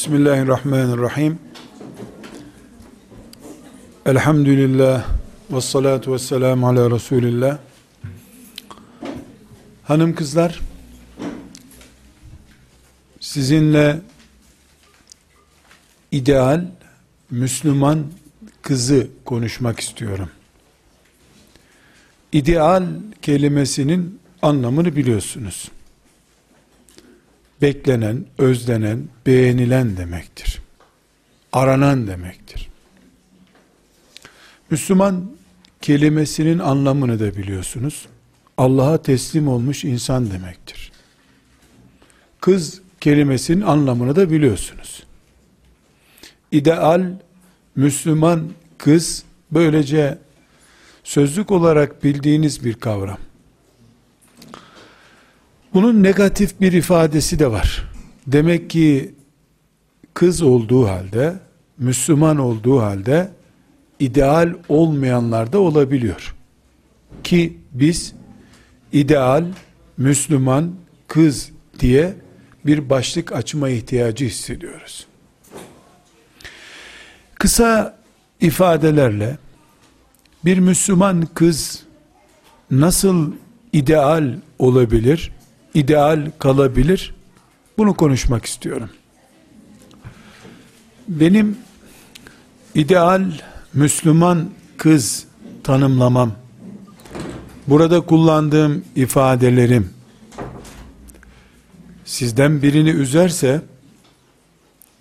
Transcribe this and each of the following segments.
Bismillahirrahmanirrahim. Elhamdülillah ve salatu ve selamu ala Resulillah. Hanım kızlar, sizinle ideal Müslüman kızı konuşmak istiyorum. İdeal kelimesinin anlamını biliyorsunuz beklenen, özlenen, beğenilen demektir. Aranan demektir. Müslüman kelimesinin anlamını da biliyorsunuz. Allah'a teslim olmuş insan demektir. Kız kelimesinin anlamını da biliyorsunuz. İdeal Müslüman kız böylece sözlük olarak bildiğiniz bir kavram. Bunun negatif bir ifadesi de var. Demek ki kız olduğu halde, Müslüman olduğu halde ideal olmayanlar da olabiliyor. Ki biz ideal Müslüman kız diye bir başlık açma ihtiyacı hissediyoruz. Kısa ifadelerle bir Müslüman kız nasıl ideal olabilir? İdeal kalabilir? Bunu konuşmak istiyorum. Benim ideal Müslüman kız tanımlamam, burada kullandığım ifadelerim, sizden birini üzerse,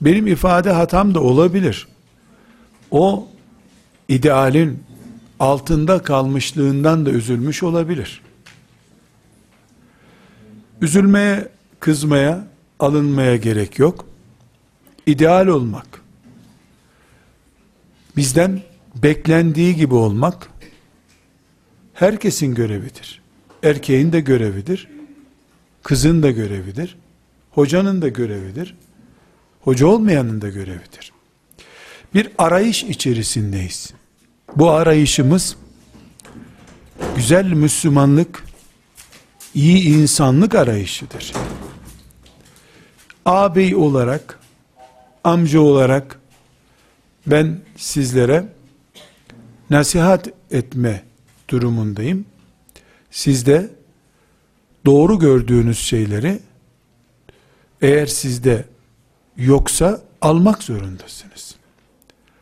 benim ifade hatam da olabilir. O, idealin altında kalmışlığından da üzülmüş olabilir. Üzülmeye, kızmaya, alınmaya gerek yok. İdeal olmak, bizden beklendiği gibi olmak, herkesin görevidir. Erkeğin de görevidir, kızın da görevidir, hocanın da görevidir, hoca olmayanın da görevidir. Bir arayış içerisindeyiz. Bu arayışımız, güzel Müslümanlık, iyi insanlık arayışıdır. Ağabey olarak, amca olarak ben sizlere nasihat etme durumundayım. Siz de doğru gördüğünüz şeyleri eğer sizde yoksa almak zorundasınız.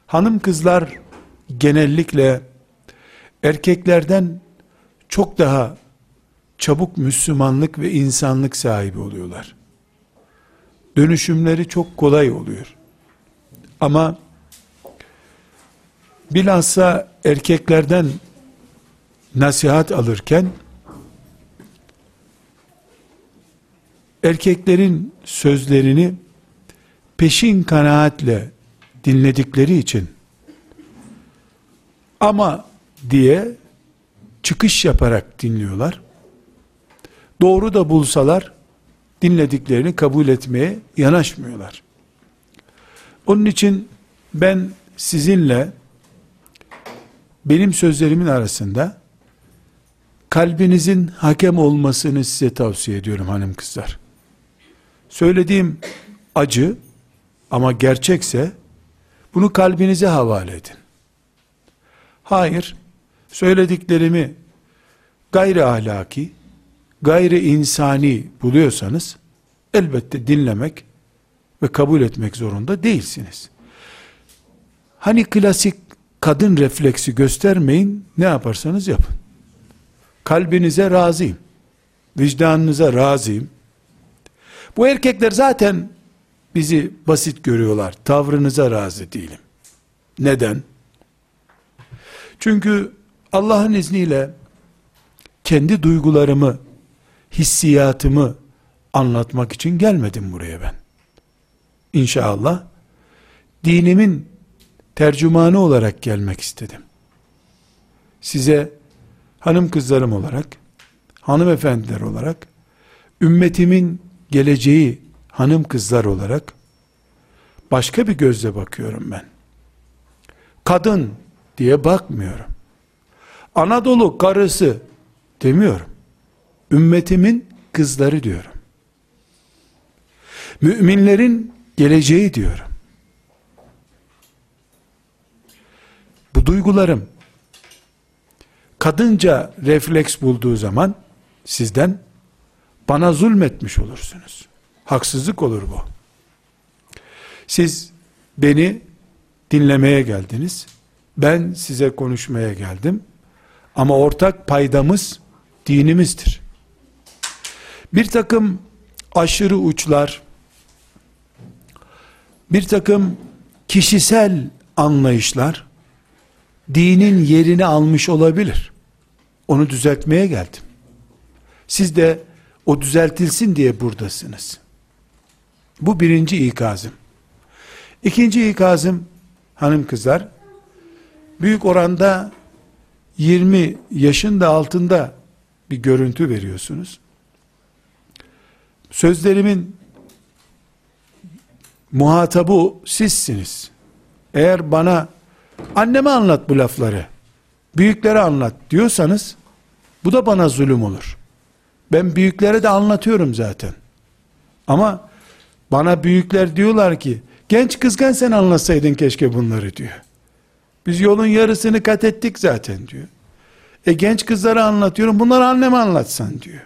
Hanım kızlar genellikle erkeklerden çok daha çabuk Müslümanlık ve insanlık sahibi oluyorlar. Dönüşümleri çok kolay oluyor. Ama bilhassa erkeklerden nasihat alırken erkeklerin sözlerini peşin kanaatle dinledikleri için ama diye çıkış yaparak dinliyorlar doğru da bulsalar dinlediklerini kabul etmeye yanaşmıyorlar. Onun için ben sizinle benim sözlerimin arasında kalbinizin hakem olmasını size tavsiye ediyorum hanım kızlar. Söylediğim acı ama gerçekse bunu kalbinize havale edin. Hayır, söylediklerimi gayri ahlaki, gayri insani buluyorsanız elbette dinlemek ve kabul etmek zorunda değilsiniz. Hani klasik kadın refleksi göstermeyin, ne yaparsanız yapın. Kalbinize razıyım. Vicdanınıza razıyım. Bu erkekler zaten bizi basit görüyorlar. Tavrınıza razı değilim. Neden? Çünkü Allah'ın izniyle kendi duygularımı hissiyatımı anlatmak için gelmedim buraya ben. İnşallah dinimin tercümanı olarak gelmek istedim. Size hanım kızlarım olarak, hanımefendiler olarak, ümmetimin geleceği hanım kızlar olarak başka bir gözle bakıyorum ben. Kadın diye bakmıyorum. Anadolu karısı demiyorum ümmetimin kızları diyorum. Müminlerin geleceği diyorum. Bu duygularım kadınca refleks bulduğu zaman sizden bana zulmetmiş olursunuz. Haksızlık olur bu. Siz beni dinlemeye geldiniz. Ben size konuşmaya geldim. Ama ortak paydamız dinimizdir. Bir takım aşırı uçlar, bir takım kişisel anlayışlar dinin yerini almış olabilir. Onu düzeltmeye geldim. Siz de o düzeltilsin diye buradasınız. Bu birinci ikazım. İkinci ikazım hanım kızlar büyük oranda 20 yaşın da altında bir görüntü veriyorsunuz. Sözlerimin muhatabı sizsiniz. Eğer bana anneme anlat bu lafları, büyüklere anlat diyorsanız bu da bana zulüm olur. Ben büyüklere de anlatıyorum zaten. Ama bana büyükler diyorlar ki genç kızken sen anlatsaydın keşke bunları diyor. Biz yolun yarısını kat ettik zaten diyor. E genç kızlara anlatıyorum bunları anneme anlatsan diyor.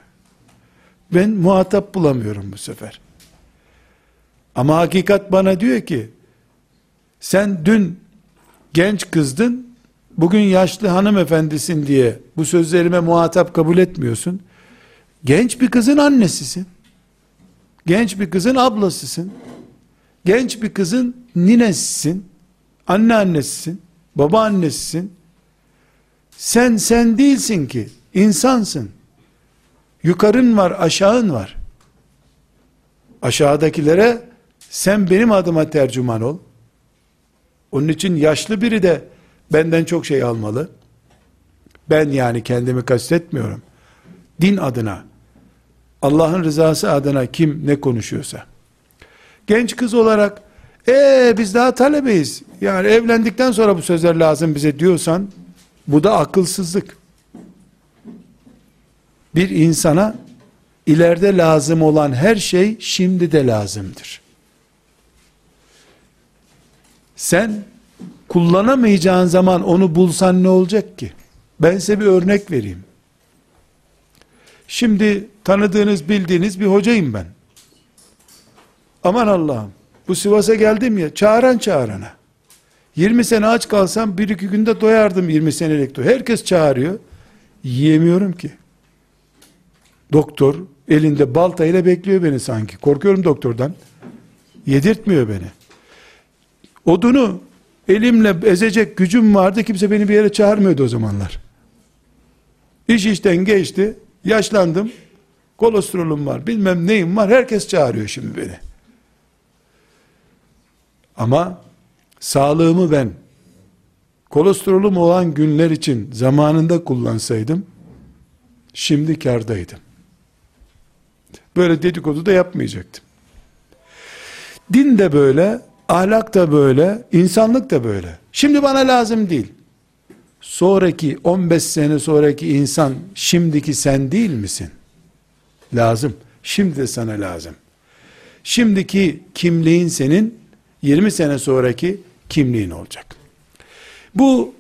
Ben muhatap bulamıyorum bu sefer. Ama hakikat bana diyor ki sen dün genç kızdın bugün yaşlı hanımefendisin diye bu sözlerime muhatap kabul etmiyorsun. Genç bir kızın annesisin. Genç bir kızın ablasısın. Genç bir kızın ninesisin. Anneannesisin. Babaannesisin. Sen sen değilsin ki. insansın. Yukarın var, aşağın var. Aşağıdakilere sen benim adıma tercüman ol. Onun için yaşlı biri de benden çok şey almalı. Ben yani kendimi kastetmiyorum. Din adına, Allah'ın rızası adına kim ne konuşuyorsa. Genç kız olarak, ee biz daha talebeyiz. Yani evlendikten sonra bu sözler lazım bize diyorsan, bu da akılsızlık. Bir insana ileride lazım olan her şey şimdi de lazımdır. Sen kullanamayacağın zaman onu bulsan ne olacak ki? Ben size bir örnek vereyim. Şimdi tanıdığınız bildiğiniz bir hocayım ben. Aman Allah'ım bu Sivas'a geldim ya çağıran çağırana. 20 sene aç kalsam bir iki günde doyardım 20 senelik. Herkes çağırıyor. Yiyemiyorum ki. Doktor elinde baltayla bekliyor beni sanki. Korkuyorum doktordan. Yedirtmiyor beni. Odunu elimle ezecek gücüm vardı. Kimse beni bir yere çağırmıyordu o zamanlar. İş işten geçti. Yaşlandım. Kolesterolüm var. Bilmem neyim var. Herkes çağırıyor şimdi beni. Ama sağlığımı ben kolesterolüm olan günler için zamanında kullansaydım şimdi kardaydım. Böyle dedikodu da yapmayacaktım. Din de böyle, ahlak da böyle, insanlık da böyle. Şimdi bana lazım değil. Sonraki 15 sene sonraki insan şimdiki sen değil misin? Lazım. Şimdi de sana lazım. Şimdiki kimliğin senin 20 sene sonraki kimliğin olacak. Bu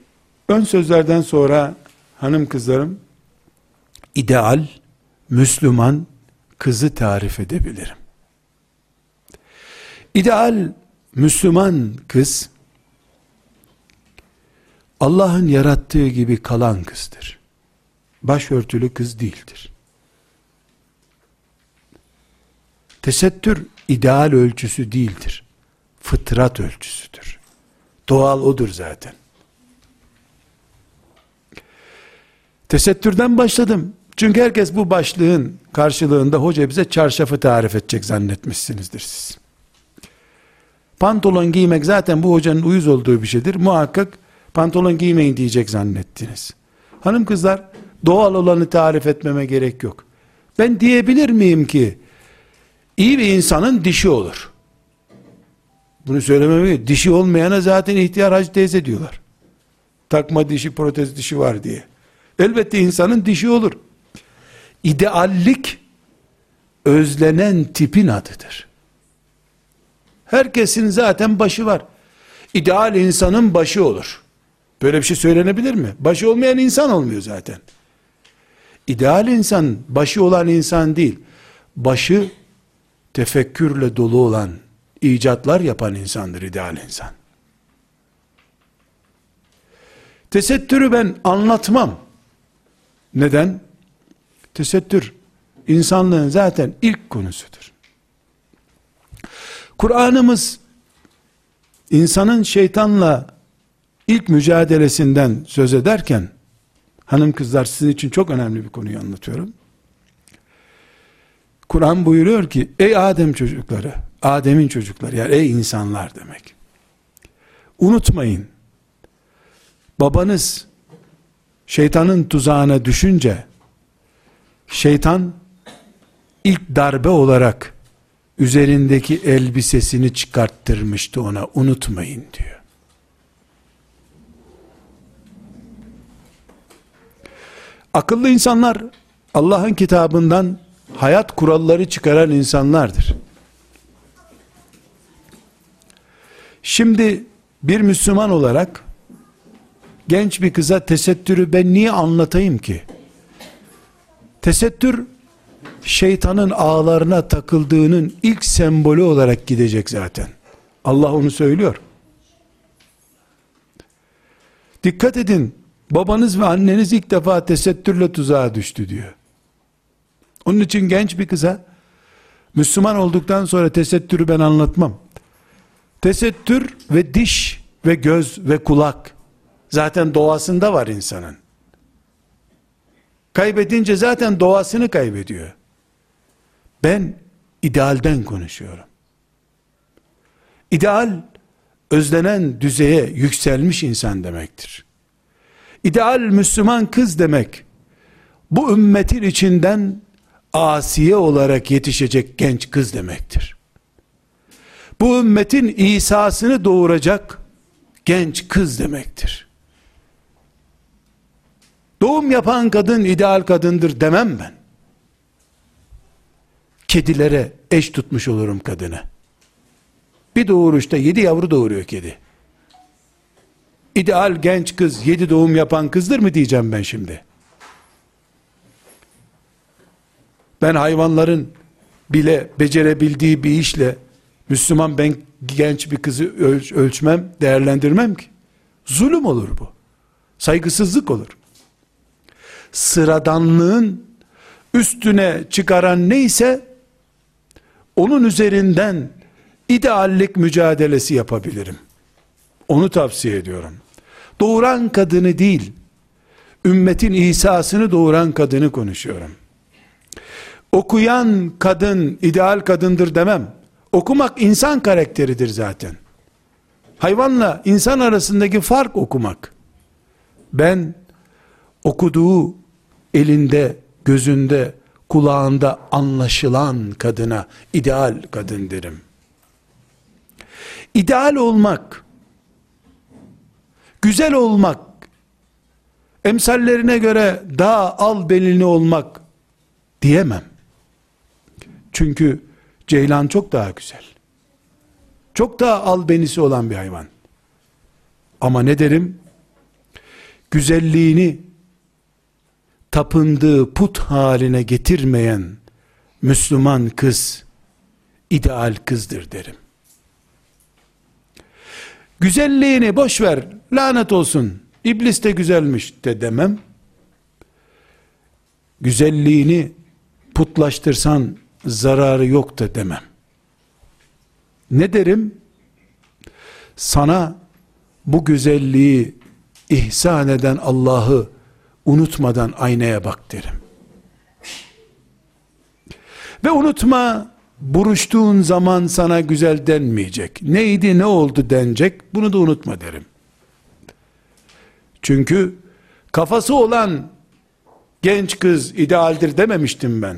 ön sözlerden sonra hanım kızlarım ideal Müslüman kızı tarif edebilirim. İdeal Müslüman kız Allah'ın yarattığı gibi kalan kızdır. Başörtülü kız değildir. Tesettür ideal ölçüsü değildir. Fıtrat ölçüsüdür. Doğal odur zaten. Tesettürden başladım. Çünkü herkes bu başlığın karşılığında hoca bize çarşafı tarif edecek zannetmişsinizdir siz. Pantolon giymek zaten bu hocanın uyuz olduğu bir şeydir. Muhakkak pantolon giymeyin diyecek zannettiniz. Hanım kızlar doğal olanı tarif etmeme gerek yok. Ben diyebilir miyim ki iyi bir insanın dişi olur. Bunu söylememe dişi olmayana zaten ihtiyar hacı teyze diyorlar. Takma dişi protez dişi var diye. Elbette insanın dişi olur. İdeallik özlenen tipin adıdır. Herkesin zaten başı var. İdeal insanın başı olur. Böyle bir şey söylenebilir mi? Başı olmayan insan olmuyor zaten. İdeal insan başı olan insan değil. Başı tefekkürle dolu olan, icatlar yapan insandır ideal insan. Tesettürü ben anlatmam. Neden? Tesettür insanlığın zaten ilk konusudur. Kur'an'ımız insanın şeytanla ilk mücadelesinden söz ederken hanım kızlar sizin için çok önemli bir konuyu anlatıyorum. Kur'an buyuruyor ki ey Adem çocukları, Adem'in çocukları yani ey insanlar demek. Unutmayın. Babanız şeytanın tuzağına düşünce şeytan ilk darbe olarak üzerindeki elbisesini çıkarttırmıştı ona unutmayın diyor. Akıllı insanlar Allah'ın kitabından hayat kuralları çıkaran insanlardır. Şimdi bir Müslüman olarak genç bir kıza tesettürü ben niye anlatayım ki? Tesettür şeytanın ağlarına takıldığının ilk sembolü olarak gidecek zaten. Allah onu söylüyor. Dikkat edin, babanız ve anneniz ilk defa tesettürle tuzağa düştü diyor. Onun için genç bir kıza, Müslüman olduktan sonra tesettürü ben anlatmam. Tesettür ve diş ve göz ve kulak, zaten doğasında var insanın. Kaybedince zaten doğasını kaybediyor. Ben idealden konuşuyorum. İdeal, özlenen düzeye yükselmiş insan demektir. İdeal Müslüman kız demek, bu ümmetin içinden asiye olarak yetişecek genç kız demektir. Bu ümmetin İsa'sını doğuracak genç kız demektir. Doğum yapan kadın ideal kadındır demem ben kedilere eş tutmuş olurum kadını. Bir doğuruşta yedi yavru doğuruyor kedi. İdeal genç kız yedi doğum yapan kızdır mı diyeceğim ben şimdi. Ben hayvanların bile becerebildiği bir işle Müslüman ben genç bir kızı ölç, ölçmem, değerlendirmem ki. Zulüm olur bu. Saygısızlık olur. Sıradanlığın üstüne çıkaran neyse onun üzerinden ideallik mücadelesi yapabilirim. Onu tavsiye ediyorum. Doğuran kadını değil, ümmetin İsa'sını doğuran kadını konuşuyorum. Okuyan kadın ideal kadındır demem. Okumak insan karakteridir zaten. Hayvanla insan arasındaki fark okumak. Ben okuduğu elinde, gözünde, kulağında anlaşılan kadına ideal kadın derim. İdeal olmak, güzel olmak, emsallerine göre daha al belini olmak diyemem. Çünkü ceylan çok daha güzel. Çok daha al benisi olan bir hayvan. Ama ne derim? Güzelliğini tapındığı put haline getirmeyen Müslüman kız ideal kızdır derim. Güzelliğini boş ver, lanet olsun. İblis de güzelmiş de demem. Güzelliğini putlaştırsan zararı yok da demem. Ne derim? Sana bu güzelliği ihsan eden Allah'ı unutmadan aynaya bak derim. Ve unutma, buruştuğun zaman sana güzel denmeyecek. Neydi ne oldu denecek, bunu da unutma derim. Çünkü kafası olan genç kız idealdir dememiştim ben.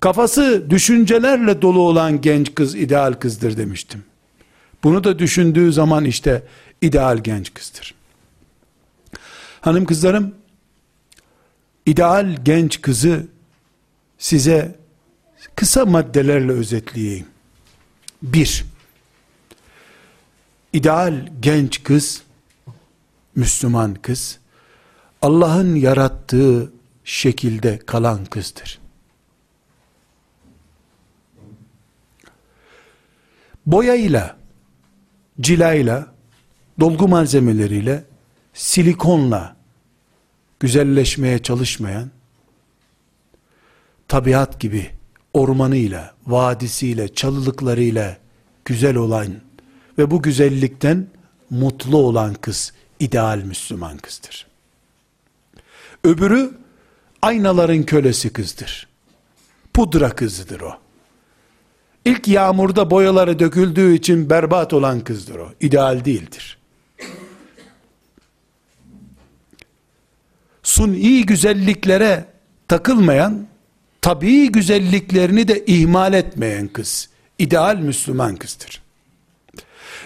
Kafası düşüncelerle dolu olan genç kız ideal kızdır demiştim. Bunu da düşündüğü zaman işte ideal genç kızdır. Hanım kızlarım ideal genç kızı size kısa maddelerle özetleyeyim. Bir, ideal genç kız, Müslüman kız, Allah'ın yarattığı şekilde kalan kızdır. Boyayla, cilayla, dolgu malzemeleriyle, silikonla güzelleşmeye çalışmayan, tabiat gibi ormanıyla, vadisiyle, çalılıklarıyla güzel olan ve bu güzellikten mutlu olan kız ideal Müslüman kızdır. Öbürü aynaların kölesi kızdır. Pudra kızıdır o. İlk yağmurda boyaları döküldüğü için berbat olan kızdır o. İdeal değildir. Suni güzelliklere takılmayan, tabii güzelliklerini de ihmal etmeyen kız, ideal Müslüman kızdır.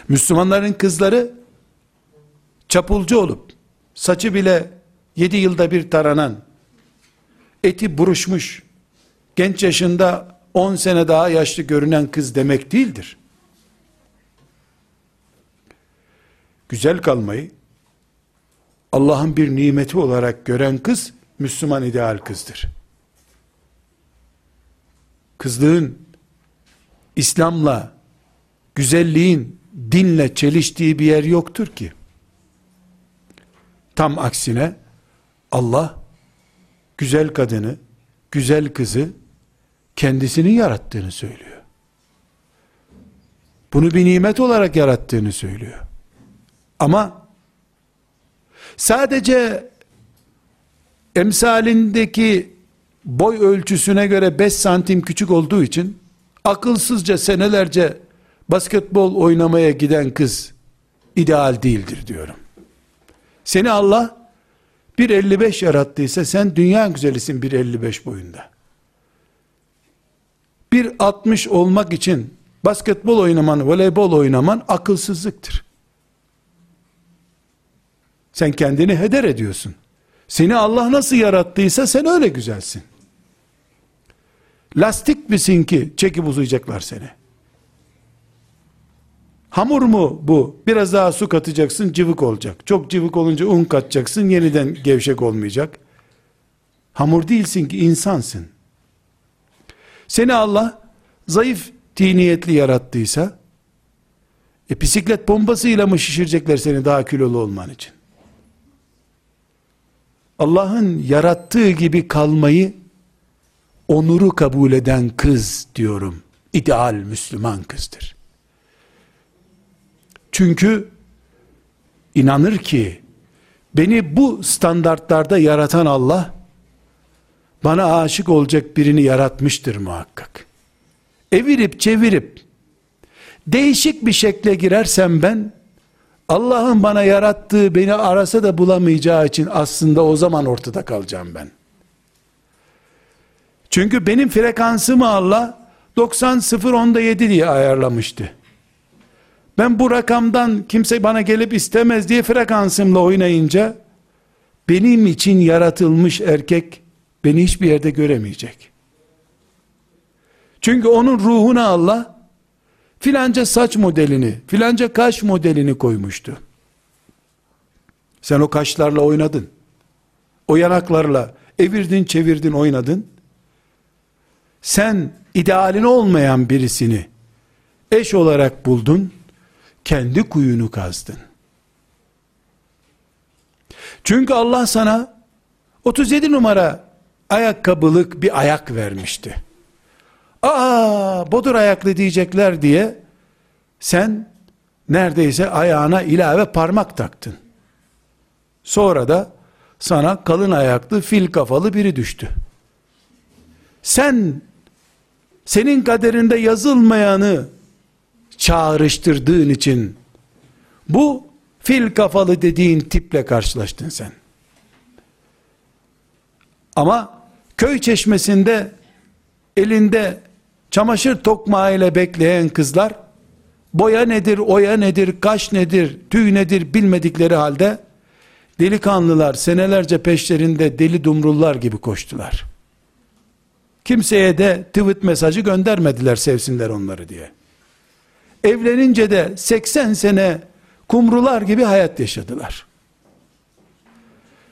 Müslümanların kızları, çapulcu olup, saçı bile yedi yılda bir taranan, eti buruşmuş, genç yaşında 10 sene daha yaşlı görünen kız demek değildir. Güzel kalmayı Allah'ın bir nimeti olarak gören kız Müslüman ideal kızdır. Kızlığın İslam'la güzelliğin dinle çeliştiği bir yer yoktur ki. Tam aksine Allah güzel kadını, güzel kızı kendisinin yarattığını söylüyor. Bunu bir nimet olarak yarattığını söylüyor. Ama sadece emsalindeki boy ölçüsüne göre 5 santim küçük olduğu için akılsızca senelerce basketbol oynamaya giden kız ideal değildir diyorum. Seni Allah 1.55 yarattıysa sen dünya güzelisin 1.55 boyunda. 1.60 olmak için basketbol oynaman, voleybol oynaman akılsızlıktır. Sen kendini heder ediyorsun. Seni Allah nasıl yarattıysa sen öyle güzelsin. Lastik misin ki çekip uzayacaklar seni? Hamur mu bu? Biraz daha su katacaksın cıvık olacak. Çok cıvık olunca un katacaksın yeniden gevşek olmayacak. Hamur değilsin ki insansın. Seni Allah zayıf tiniyetli yarattıysa e, bisiklet bombasıyla mı şişirecekler seni daha kilolu olman için? Allah'ın yarattığı gibi kalmayı onuru kabul eden kız diyorum. İdeal Müslüman kızdır. Çünkü inanır ki beni bu standartlarda yaratan Allah bana aşık olacak birini yaratmıştır muhakkak. Evirip çevirip değişik bir şekle girersem ben Allah'ın bana yarattığı beni arasa da bulamayacağı için aslında o zaman ortada kalacağım ben. Çünkü benim frekansımı Allah 90 0 onda 7 diye ayarlamıştı. Ben bu rakamdan kimse bana gelip istemez diye frekansımla oynayınca benim için yaratılmış erkek beni hiçbir yerde göremeyecek. Çünkü onun ruhuna Allah filanca saç modelini, filanca kaş modelini koymuştu. Sen o kaşlarla oynadın. O yanaklarla evirdin, çevirdin, oynadın. Sen idealin olmayan birisini eş olarak buldun kendi kuyunu kazdın. Çünkü Allah sana 37 numara ayakkabılık bir ayak vermişti. Aa bodur ayaklı diyecekler diye sen neredeyse ayağına ilave parmak taktın. Sonra da sana kalın ayaklı fil kafalı biri düştü. Sen senin kaderinde yazılmayanı çağrıştırdığın için bu fil kafalı dediğin tiple karşılaştın sen. Ama köy çeşmesinde elinde çamaşır tokmağı ile bekleyen kızlar boya nedir, oya nedir, kaş nedir, tüy nedir bilmedikleri halde delikanlılar senelerce peşlerinde deli dumrullar gibi koştular. Kimseye de tweet mesajı göndermediler sevsinler onları diye. Evlenince de 80 sene kumrular gibi hayat yaşadılar.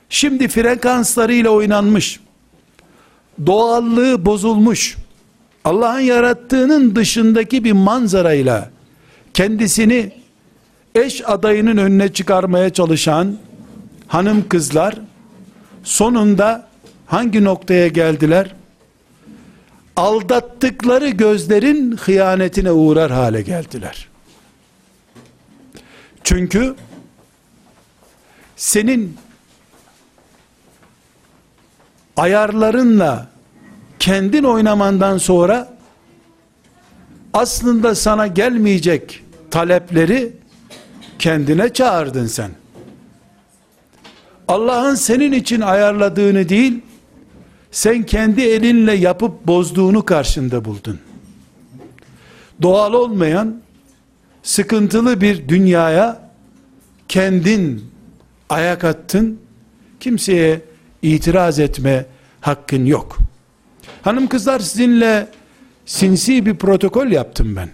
Şimdi frekanslarıyla oynanmış, doğallığı bozulmuş, Allah'ın yarattığının dışındaki bir manzarayla kendisini eş adayının önüne çıkarmaya çalışan hanım kızlar sonunda hangi noktaya geldiler? Aldattıkları gözlerin hıyanetine uğrar hale geldiler. Çünkü senin ayarlarınla kendin oynamandan sonra aslında sana gelmeyecek talepleri kendine çağırdın sen. Allah'ın senin için ayarladığını değil, sen kendi elinle yapıp bozduğunu karşında buldun. Doğal olmayan, sıkıntılı bir dünyaya kendin ayak attın, kimseye itiraz etme hakkın yok. Hanım kızlar sizinle sinsi bir protokol yaptım ben.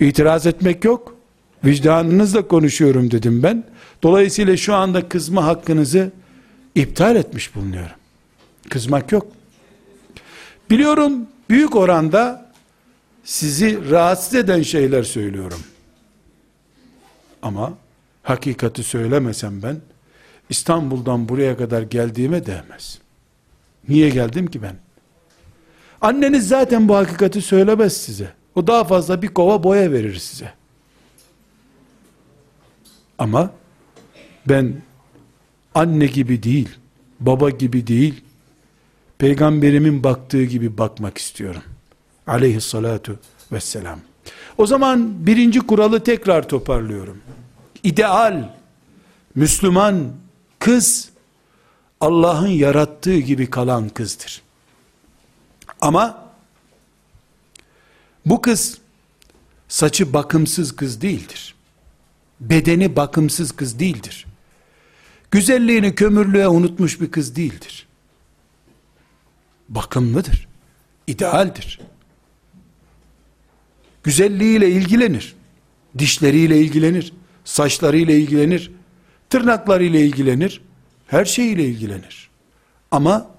İtiraz etmek yok. Vicdanınızla konuşuyorum dedim ben. Dolayısıyla şu anda kızma hakkınızı iptal etmiş bulunuyorum. Kızmak yok. Biliyorum büyük oranda sizi rahatsız eden şeyler söylüyorum. Ama hakikati söylemesem ben İstanbul'dan buraya kadar geldiğime değmez. Niye geldim ki ben? Anneniz zaten bu hakikati söylemez size. O daha fazla bir kova boya verir size. Ama ben anne gibi değil, baba gibi değil, peygamberimin baktığı gibi bakmak istiyorum. Aleyhissalatu vesselam. O zaman birinci kuralı tekrar toparlıyorum. İdeal, Müslüman kız, Allah'ın yarattığı gibi kalan kızdır. Ama bu kız saçı bakımsız kız değildir. Bedeni bakımsız kız değildir. Güzelliğini kömürlüğe unutmuş bir kız değildir. Bakımlıdır. idealdir. Güzelliğiyle ilgilenir. Dişleriyle ilgilenir. Saçlarıyla ilgilenir. Tırnaklarıyla ilgilenir. Her şeyiyle ilgilenir. Ama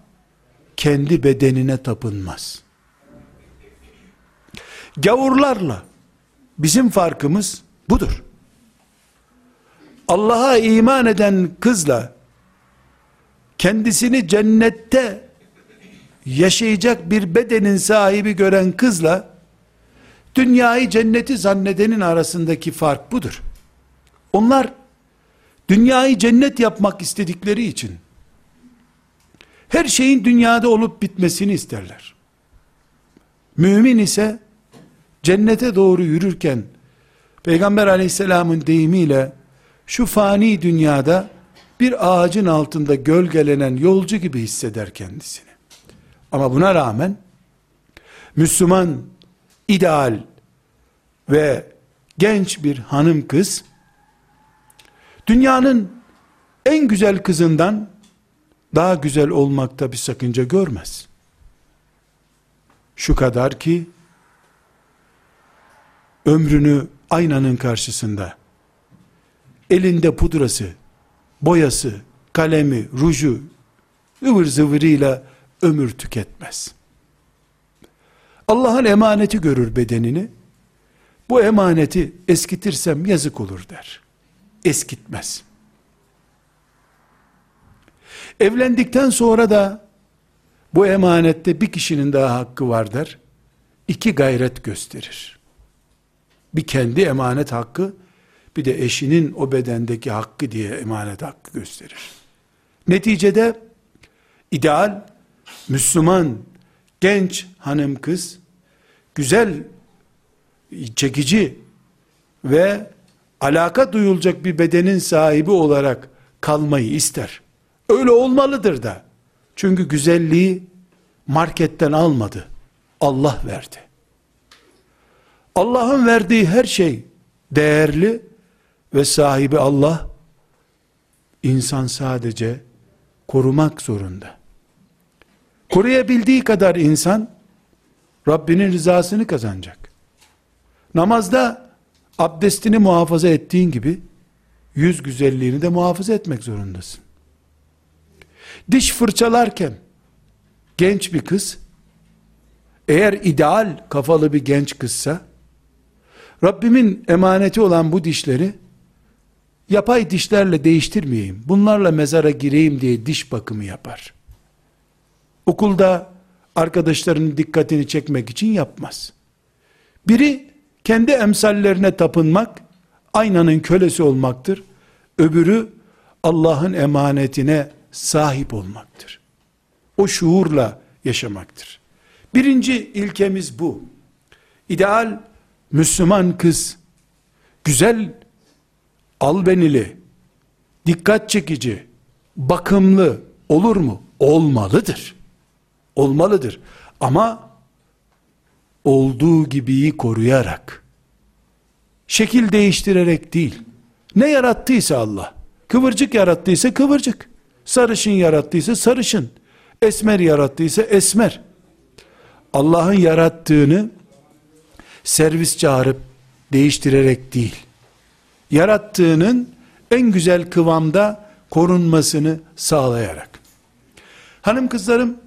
kendi bedenine tapınmaz. Gavurlarla bizim farkımız budur. Allah'a iman eden kızla kendisini cennette yaşayacak bir bedenin sahibi gören kızla dünyayı cenneti zannedenin arasındaki fark budur. Onlar dünyayı cennet yapmak istedikleri için her şeyin dünyada olup bitmesini isterler. Mümin ise cennete doğru yürürken Peygamber aleyhisselamın deyimiyle şu fani dünyada bir ağacın altında gölgelenen yolcu gibi hisseder kendisini. Ama buna rağmen Müslüman ideal ve genç bir hanım kız dünyanın en güzel kızından daha güzel olmakta bir sakınca görmez. Şu kadar ki ömrünü aynanın karşısında elinde pudrası, boyası, kalemi, ruju, ıvır zıvırıyla ömür tüketmez. Allah'ın emaneti görür bedenini, bu emaneti eskitirsem yazık olur der. Eskitmez. Evlendikten sonra da bu emanette bir kişinin daha hakkı var der. İki gayret gösterir. Bir kendi emanet hakkı, bir de eşinin o bedendeki hakkı diye emanet hakkı gösterir. Neticede ideal Müslüman genç hanım kız güzel çekici ve alaka duyulacak bir bedenin sahibi olarak kalmayı ister. Öyle olmalıdır da. Çünkü güzelliği marketten almadı. Allah verdi. Allah'ın verdiği her şey değerli ve sahibi Allah insan sadece korumak zorunda. Koruyabildiği kadar insan Rabbinin rızasını kazanacak. Namazda abdestini muhafaza ettiğin gibi yüz güzelliğini de muhafaza etmek zorundasın. Diş fırçalarken genç bir kız eğer ideal kafalı bir genç kızsa Rabbimin emaneti olan bu dişleri yapay dişlerle değiştirmeyeyim. Bunlarla mezara gireyim diye diş bakımı yapar. Okulda arkadaşlarının dikkatini çekmek için yapmaz. Biri kendi emsallerine tapınmak, aynanın kölesi olmaktır. Öbürü Allah'ın emanetine sahip olmaktır. O şuurla yaşamaktır. Birinci ilkemiz bu. İdeal Müslüman kız, güzel, albenili, dikkat çekici, bakımlı olur mu? Olmalıdır. Olmalıdır. Ama olduğu gibiyi koruyarak, şekil değiştirerek değil, ne yarattıysa Allah, kıvırcık yarattıysa kıvırcık, sarışın yarattıysa sarışın, esmer yarattıysa esmer, Allah'ın yarattığını servis çağırıp değiştirerek değil, yarattığının en güzel kıvamda korunmasını sağlayarak. Hanım kızlarım,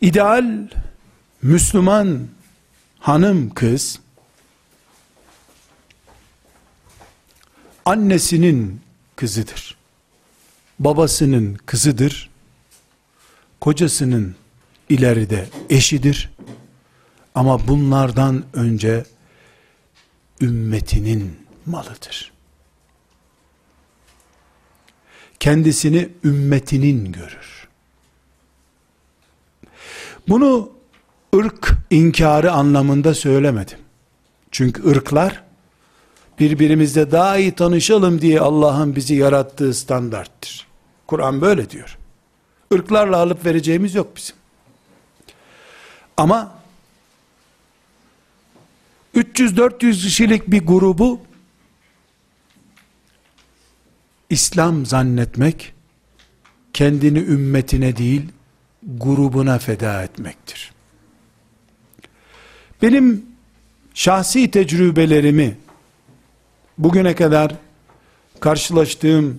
ideal Müslüman hanım kız, annesinin kızıdır. Babasının kızıdır. Kocasının ileride eşidir. Ama bunlardan önce ümmetinin malıdır. Kendisini ümmetinin görür. Bunu ırk inkarı anlamında söylemedim. Çünkü ırklar birbirimizle daha iyi tanışalım diye Allah'ın bizi yarattığı standarttır. Kur'an böyle diyor. Irklarla alıp vereceğimiz yok bizim. Ama 300-400 kişilik bir grubu İslam zannetmek kendini ümmetine değil grubuna feda etmektir. Benim şahsi tecrübelerimi bugüne kadar karşılaştığım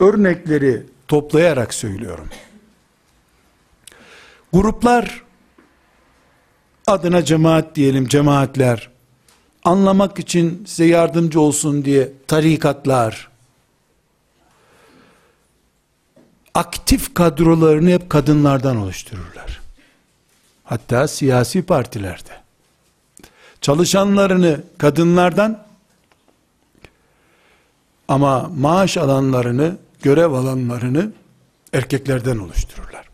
örnekleri toplayarak söylüyorum. Gruplar adına cemaat diyelim cemaatler anlamak için size yardımcı olsun diye tarikatlar aktif kadrolarını hep kadınlardan oluştururlar. Hatta siyasi partilerde. Çalışanlarını kadınlardan ama maaş alanlarını, görev alanlarını erkeklerden oluştururlar.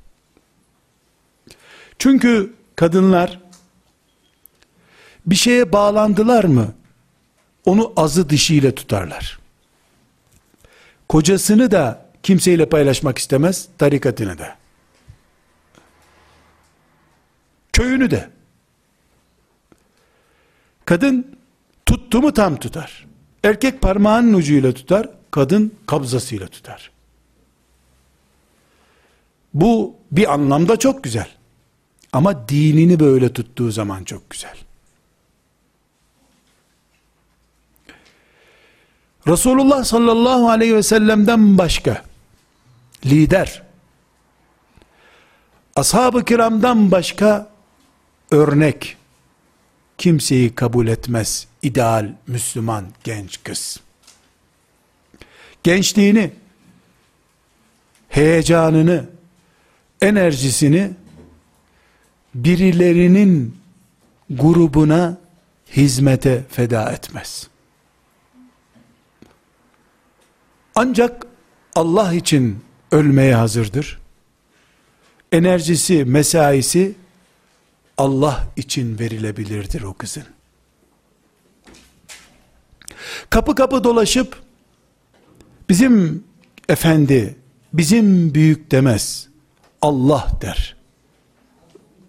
Çünkü kadınlar bir şeye bağlandılar mı onu azı dişiyle tutarlar. Kocasını da kimseyle paylaşmak istemez, tarikatını da. Köyünü de. Kadın tuttu mu tam tutar. Erkek parmağının ucuyla tutar, kadın kabzasıyla tutar. Bu bir anlamda çok güzel. Ama dinini böyle tuttuğu zaman çok güzel. Resulullah sallallahu aleyhi ve sellem'den başka lider ashab-ı kiramdan başka örnek kimseyi kabul etmez ideal Müslüman genç kız. Gençliğini, heyecanını, enerjisini birilerinin grubuna hizmete feda etmez. Ancak Allah için ölmeye hazırdır. Enerjisi, mesaisi Allah için verilebilirdir o kızın. Kapı kapı dolaşıp bizim efendi, bizim büyük demez. Allah der.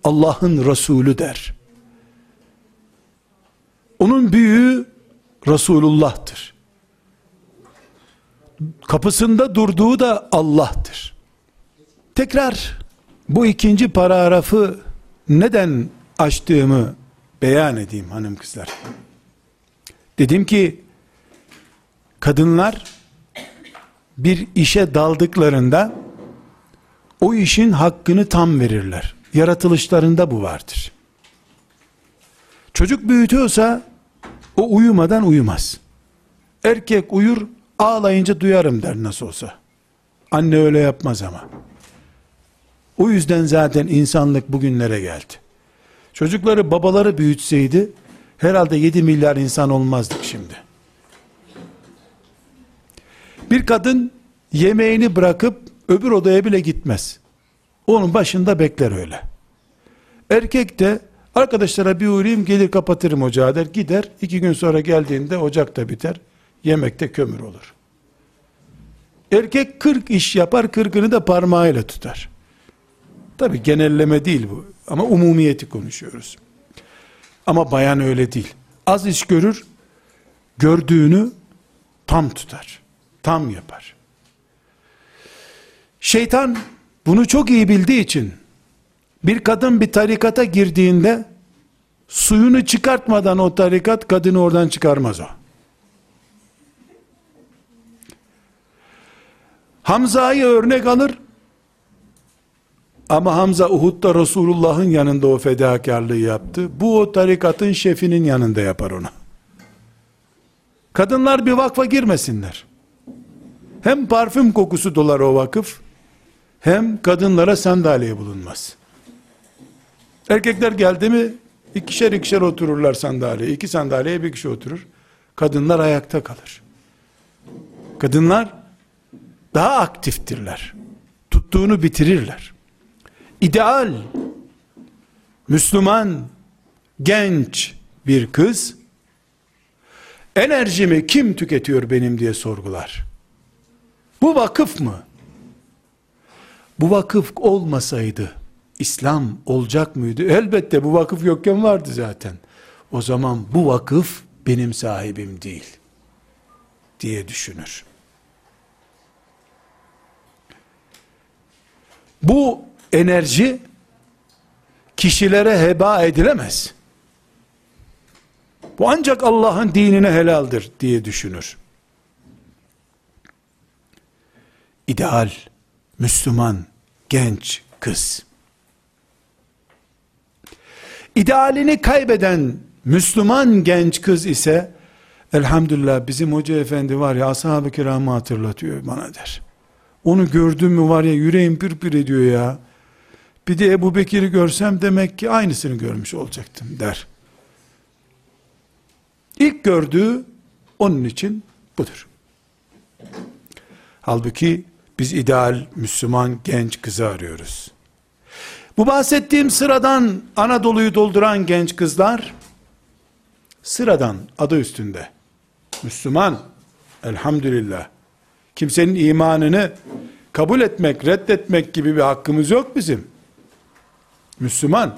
Allah'ın Resulü der. Onun büyüğü Resulullah'tır. Kapısında durduğu da Allah'tır. Tekrar bu ikinci paragrafı neden açtığımı beyan edeyim hanım kızlar. Dedim ki kadınlar bir işe daldıklarında o işin hakkını tam verirler. Yaratılışlarında bu vardır. Çocuk büyütüyorsa o uyumadan uyumaz. Erkek uyur ağlayınca duyarım der nasıl olsa. Anne öyle yapmaz ama. O yüzden zaten insanlık bugünlere geldi. Çocukları babaları büyütseydi herhalde 7 milyar insan olmazdık şimdi. Bir kadın yemeğini bırakıp öbür odaya bile gitmez. Onun başında bekler öyle. Erkek de arkadaşlara bir uğrayayım gelir kapatırım ocağı der. Gider iki gün sonra geldiğinde ocak da biter. Yemekte kömür olur. Erkek kırk iş yapar kırkını da parmağıyla tutar. Tabi genelleme değil bu ama umumiyeti konuşuyoruz. Ama bayan öyle değil. Az iş görür, gördüğünü tam tutar. Tam yapar. Şeytan bunu çok iyi bildiği için bir kadın bir tarikata girdiğinde suyunu çıkartmadan o tarikat kadını oradan çıkarmaz o. Hamza'yı örnek alır. Ama Hamza Uhud'da Resulullah'ın yanında o fedakarlığı yaptı. Bu o tarikatın şefinin yanında yapar onu. Kadınlar bir vakfa girmesinler. Hem parfüm kokusu dolar o vakıf, hem kadınlara sandalye bulunmaz. Erkekler geldi mi ikişer ikişer otururlar sandalye. İki sandalyeye bir kişi oturur. Kadınlar ayakta kalır. Kadınlar daha aktiftirler. Tuttuğunu bitirirler. İdeal Müslüman genç bir kız enerjimi kim tüketiyor benim diye sorgular. Bu vakıf mı? Bu vakıf olmasaydı İslam olacak mıydı? Elbette bu vakıf yokken vardı zaten. O zaman bu vakıf benim sahibim değil diye düşünür. Bu enerji kişilere heba edilemez. Bu ancak Allah'ın dinine helaldir diye düşünür. İdeal, Müslüman, genç kız. İdealini kaybeden Müslüman genç kız ise elhamdülillah bizim hoca efendi var ya ashab-ı kiramı hatırlatıyor bana der. Onu gördüm mü var ya yüreğim pür ediyor ya. Bir de Ebu Bekir'i görsem demek ki aynısını görmüş olacaktım der. İlk gördüğü onun için budur. Halbuki biz ideal Müslüman genç kızı arıyoruz. Bu bahsettiğim sıradan Anadolu'yu dolduran genç kızlar sıradan adı üstünde. Müslüman elhamdülillah. Kimsenin imanını kabul etmek, reddetmek gibi bir hakkımız yok bizim. Müslüman.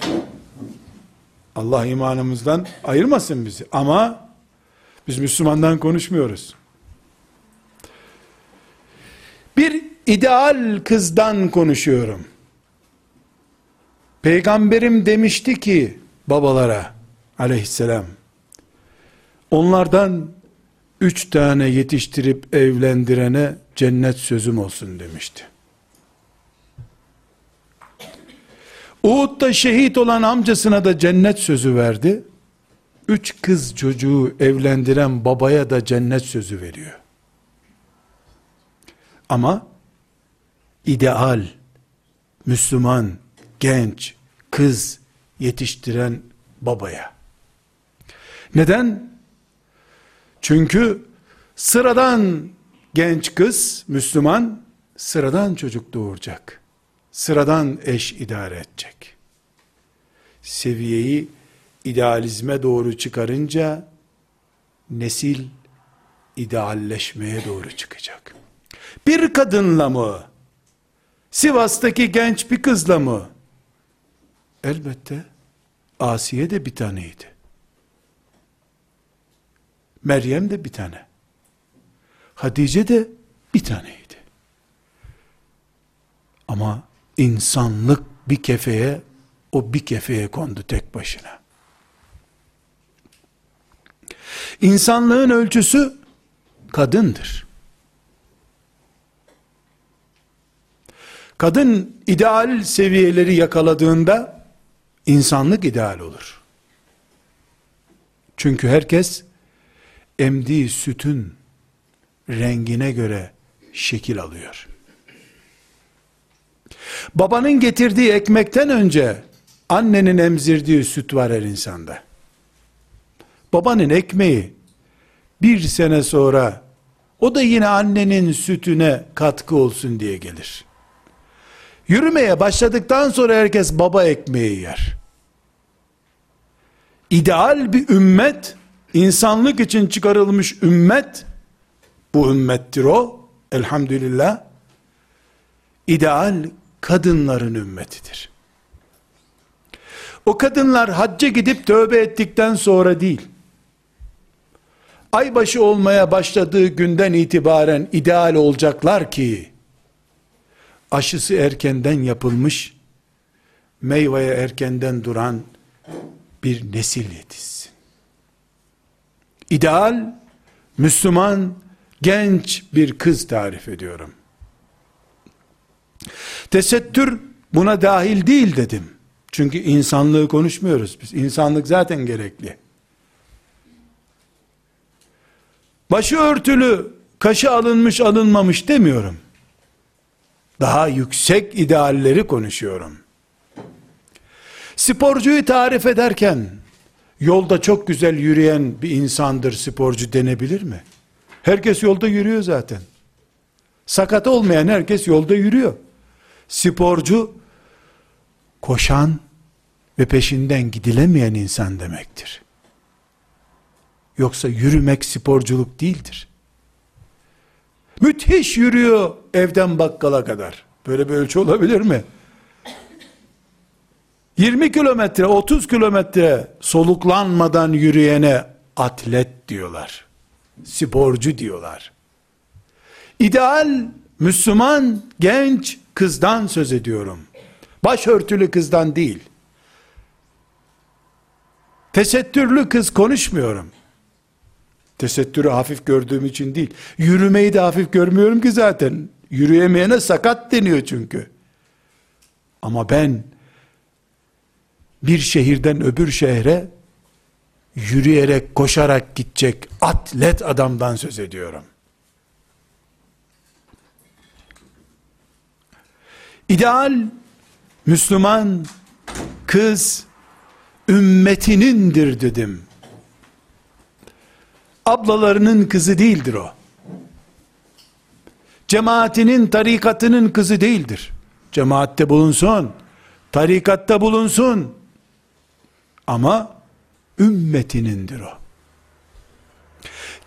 Allah imanımızdan ayırmasın bizi. Ama biz Müslümandan konuşmuyoruz. Bir ideal kızdan konuşuyorum. Peygamberim demişti ki babalara aleyhisselam onlardan üç tane yetiştirip evlendirene cennet sözüm olsun demişti. Uhud'da şehit olan amcasına da cennet sözü verdi. Üç kız çocuğu evlendiren babaya da cennet sözü veriyor. Ama ideal, Müslüman, genç, kız yetiştiren babaya. Neden? Çünkü sıradan genç kız, Müslüman, sıradan çocuk doğuracak. Sıradan eş idare edecek. Seviyeyi idealizme doğru çıkarınca, nesil idealleşmeye doğru çıkacak. Bir kadınla mı? Sivas'taki genç bir kızla mı? Elbette Asiye de bir taneydi. Meryem de bir tane. Hatice de bir taneydi. Ama insanlık bir kefeye, o bir kefeye kondu tek başına. İnsanlığın ölçüsü kadındır. Kadın ideal seviyeleri yakaladığında insanlık ideal olur. Çünkü herkes emdiği sütün rengine göre şekil alıyor. Babanın getirdiği ekmekten önce annenin emzirdiği süt var her insanda. Babanın ekmeği bir sene sonra o da yine annenin sütüne katkı olsun diye gelir. Yürümeye başladıktan sonra herkes baba ekmeği yer. İdeal bir ümmet, insanlık için çıkarılmış ümmet, bu ümmettir o, elhamdülillah, ideal kadınların ümmetidir. O kadınlar hacca gidip tövbe ettikten sonra değil, aybaşı olmaya başladığı günden itibaren ideal olacaklar ki, aşısı erkenden yapılmış, meyveye erkenden duran bir nesil yetişsin. İdeal, Müslüman, genç bir kız tarif ediyorum. Tesettür buna dahil değil dedim. Çünkü insanlığı konuşmuyoruz biz. İnsanlık zaten gerekli. Başı örtülü, kaşı alınmış alınmamış demiyorum. Daha yüksek idealleri konuşuyorum. Sporcuyu tarif ederken yolda çok güzel yürüyen bir insandır sporcu denebilir mi? Herkes yolda yürüyor zaten. Sakat olmayan herkes yolda yürüyor. Sporcu koşan ve peşinden gidilemeyen insan demektir. Yoksa yürümek sporculuk değildir. Müthiş yürüyor evden bakkala kadar. Böyle bir ölçü olabilir mi? 20 kilometre, 30 kilometre soluklanmadan yürüyene atlet diyorlar. Sporcu diyorlar. İdeal Müslüman genç kızdan söz ediyorum. Başörtülü kızdan değil. Tesettürlü kız konuşmuyorum. Tesettürü hafif gördüğüm için değil. Yürümeyi de hafif görmüyorum ki zaten. Yürüyemeyene sakat deniyor çünkü. Ama ben bir şehirden öbür şehre yürüyerek, koşarak gidecek atlet adamdan söz ediyorum. İdeal Müslüman kız ümmetinindir dedim. Ablalarının kızı değildir o. Cemaatinin, tarikatının kızı değildir. Cemaatte bulunsun, tarikatta bulunsun. Ama ümmetinindir o.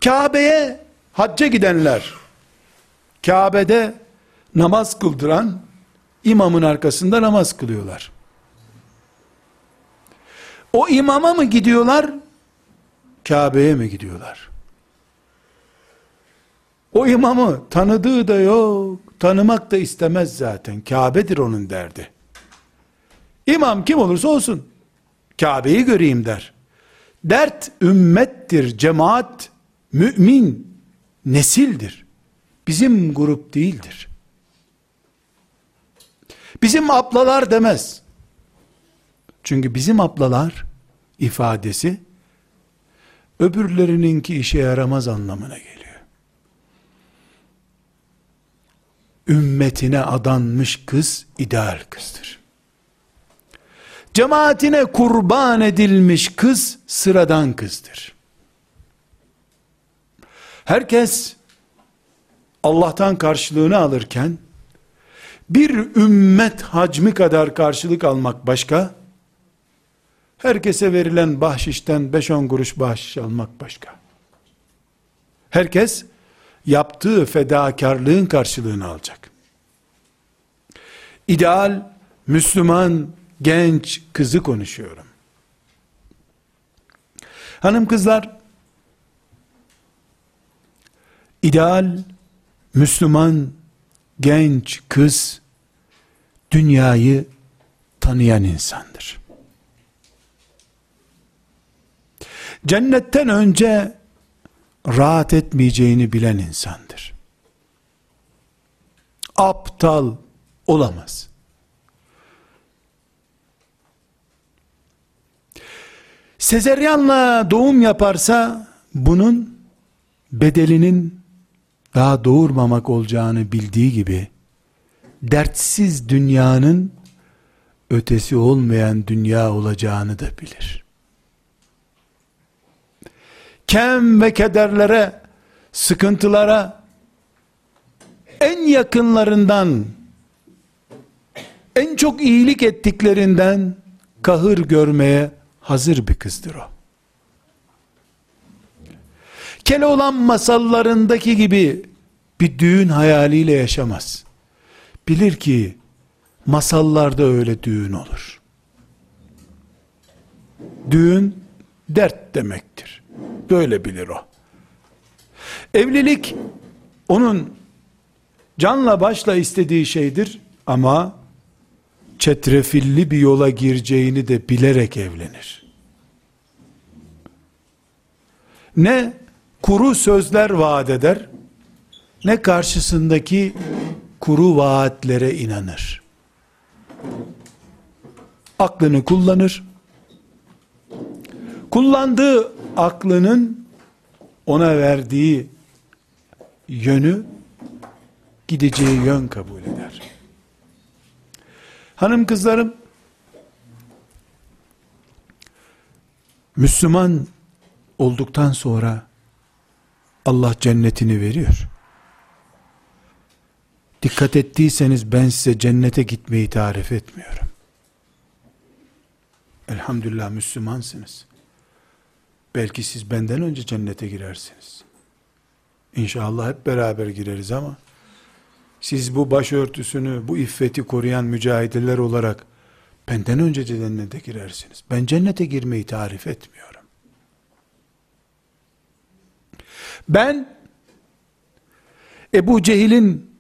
Kabe'ye hacca gidenler, Kabe'de namaz kıldıran imamın arkasında namaz kılıyorlar. O imama mı gidiyorlar? Kabe'ye mi gidiyorlar? O imamı tanıdığı da yok, tanımak da istemez zaten. Kabe'dir onun derdi. İmam kim olursa olsun, Kabe'yi göreyim der. Dert ümmettir, cemaat, mümin, nesildir. Bizim grup değildir. Bizim ablalar demez. Çünkü bizim ablalar ifadesi öbürlerininki işe yaramaz anlamına geliyor. Ümmetine adanmış kız ideal kızdır. Cemaatine kurban edilmiş kız sıradan kızdır. Herkes Allah'tan karşılığını alırken bir ümmet hacmi kadar karşılık almak başka, herkese verilen bahşişten 5-10 kuruş bahşiş almak başka. Herkes yaptığı fedakarlığın karşılığını alacak. İdeal Müslüman genç kızı konuşuyorum. Hanım kızlar ideal Müslüman genç kız dünyayı tanıyan insandır. Cennetten önce rahat etmeyeceğini bilen insandır. Aptal olamaz. Sezeryanla doğum yaparsa bunun bedelinin daha doğurmamak olacağını bildiği gibi dertsiz dünyanın ötesi olmayan dünya olacağını da bilir. Kem ve kederlere, sıkıntılara en yakınlarından en çok iyilik ettiklerinden kahır görmeye hazır bir kızdır o. Keloğlan masallarındaki gibi bir düğün hayaliyle yaşamaz. Bilir ki masallarda öyle düğün olur. Düğün dert demektir. Böyle bilir o. Evlilik onun canla başla istediği şeydir ama çetrefilli bir yola gireceğini de bilerek evlenir. Ne kuru sözler vaat eder, ne karşısındaki kuru vaatlere inanır. Aklını kullanır. Kullandığı aklının ona verdiği yönü gideceği yön kabul eder. Hanım kızlarım Müslüman olduktan sonra Allah cennetini veriyor. Dikkat ettiyseniz ben size cennete gitmeyi tarif etmiyorum. Elhamdülillah Müslümansınız. Belki siz benden önce cennete girersiniz. İnşallah hep beraber gireriz ama siz bu başörtüsünü, bu iffeti koruyan mücahidler olarak benden önce cennete girersiniz. Ben cennete girmeyi tarif etmiyorum. Ben Ebu Cehil'in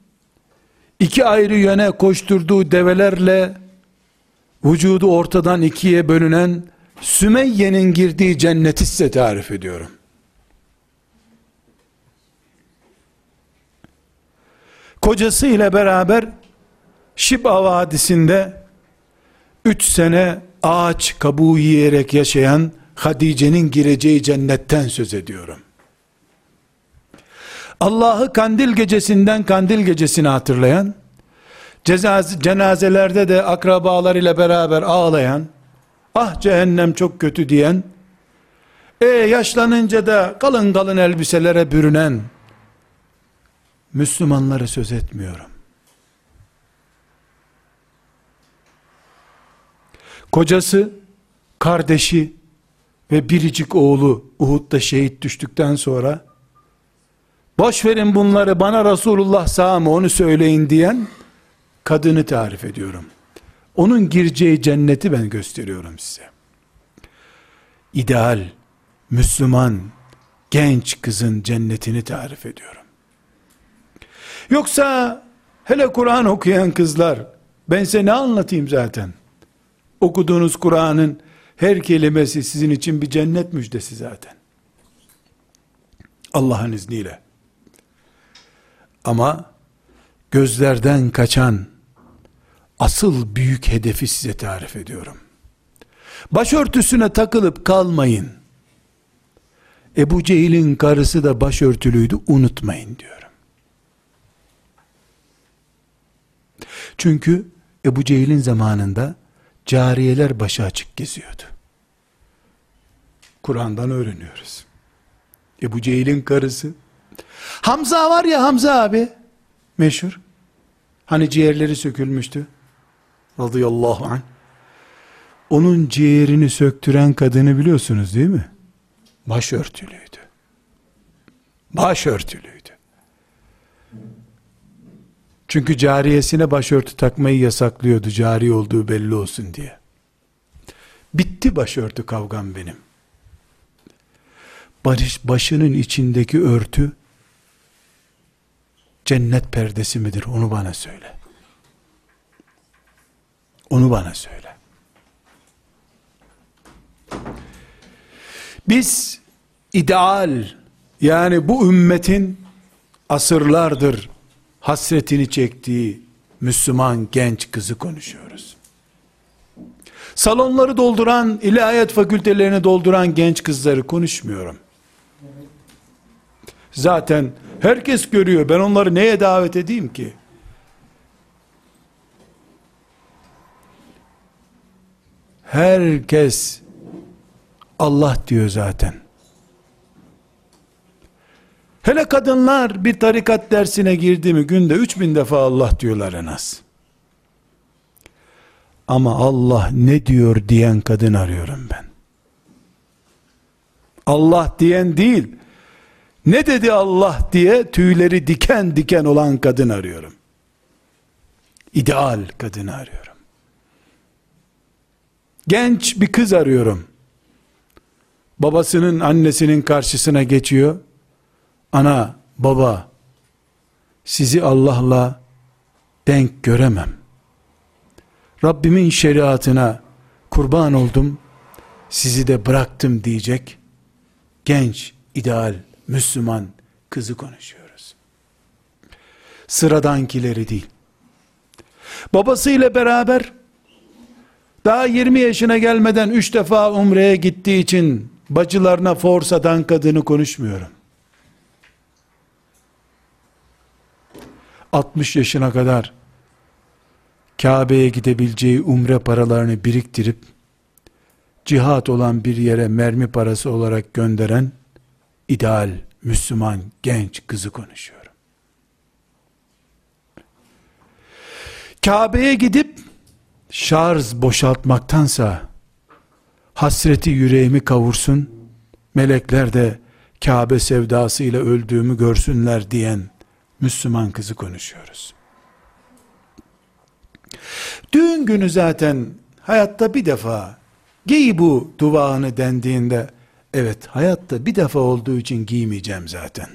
iki ayrı yöne koşturduğu develerle vücudu ortadan ikiye bölünen Sümeyye'nin girdiği cenneti size tarif ediyorum. Kocası ile beraber Şiba Vadisi'nde üç sene ağaç kabuğu yiyerek yaşayan Hadice'nin gireceği cennetten söz ediyorum. Allah'ı kandil gecesinden kandil gecesini hatırlayan, cenazelerde de akrabalarıyla beraber ağlayan, ah cehennem çok kötü diyen, e yaşlanınca da kalın kalın elbiselere bürünen, Müslümanları söz etmiyorum. Kocası, kardeşi ve biricik oğlu Uhud'da şehit düştükten sonra boş verin bunları bana Resulullah sağ mı onu söyleyin diyen kadını tarif ediyorum. Onun gireceği cenneti ben gösteriyorum size. İdeal, Müslüman, genç kızın cennetini tarif ediyorum. Yoksa hele Kur'an okuyan kızlar ben size ne anlatayım zaten? Okuduğunuz Kur'an'ın her kelimesi sizin için bir cennet müjdesi zaten. Allah'ın izniyle. Ama gözlerden kaçan asıl büyük hedefi size tarif ediyorum. Başörtüsüne takılıp kalmayın. Ebu Cehil'in karısı da başörtülüydü unutmayın diyorum. Çünkü Ebu Cehil'in zamanında cariyeler başı açık geziyordu. Kur'an'dan öğreniyoruz. Ebu Cehil'in karısı. Hamza var ya Hamza abi. Meşhur. Hani ciğerleri sökülmüştü. Radıyallahu anh. Onun ciğerini söktüren kadını biliyorsunuz değil mi? Başörtülüydü. Başörtülüydü. Çünkü cariyesine başörtü takmayı yasaklıyordu cari olduğu belli olsun diye. Bitti başörtü kavgam benim. Barış başının içindeki örtü cennet perdesi midir onu bana söyle. Onu bana söyle. Biz ideal Yani bu ümmetin asırlardır hasretini çektiği Müslüman genç kızı konuşuyoruz. Salonları dolduran, ilahiyat fakültelerini dolduran genç kızları konuşmuyorum. Zaten herkes görüyor. Ben onları neye davet edeyim ki? Herkes Allah diyor zaten. Hele kadınlar bir tarikat dersine girdi mi günde 3000 defa Allah diyorlar en az. Ama Allah ne diyor diyen kadın arıyorum ben. Allah diyen değil, ne dedi Allah diye tüyleri diken diken olan kadın arıyorum. İdeal kadını arıyorum. Genç bir kız arıyorum. Babasının annesinin karşısına geçiyor. Ana, baba, sizi Allah'la denk göremem. Rabbimin şeriatına kurban oldum, sizi de bıraktım diyecek genç, ideal, Müslüman kızı konuşuyoruz. Sıradankileri değil. Babasıyla beraber daha 20 yaşına gelmeden 3 defa umreye gittiği için bacılarına forsadan kadını konuşmuyorum. 60 yaşına kadar Kabe'ye gidebileceği umre paralarını biriktirip cihat olan bir yere mermi parası olarak gönderen ideal Müslüman genç kızı konuşuyorum. Kabe'ye gidip şarj boşaltmaktansa hasreti yüreğimi kavursun melekler de Kabe sevdasıyla öldüğümü görsünler diyen Müslüman kızı konuşuyoruz. Düğün günü zaten hayatta bir defa giy bu duvağını dendiğinde evet hayatta bir defa olduğu için giymeyeceğim zaten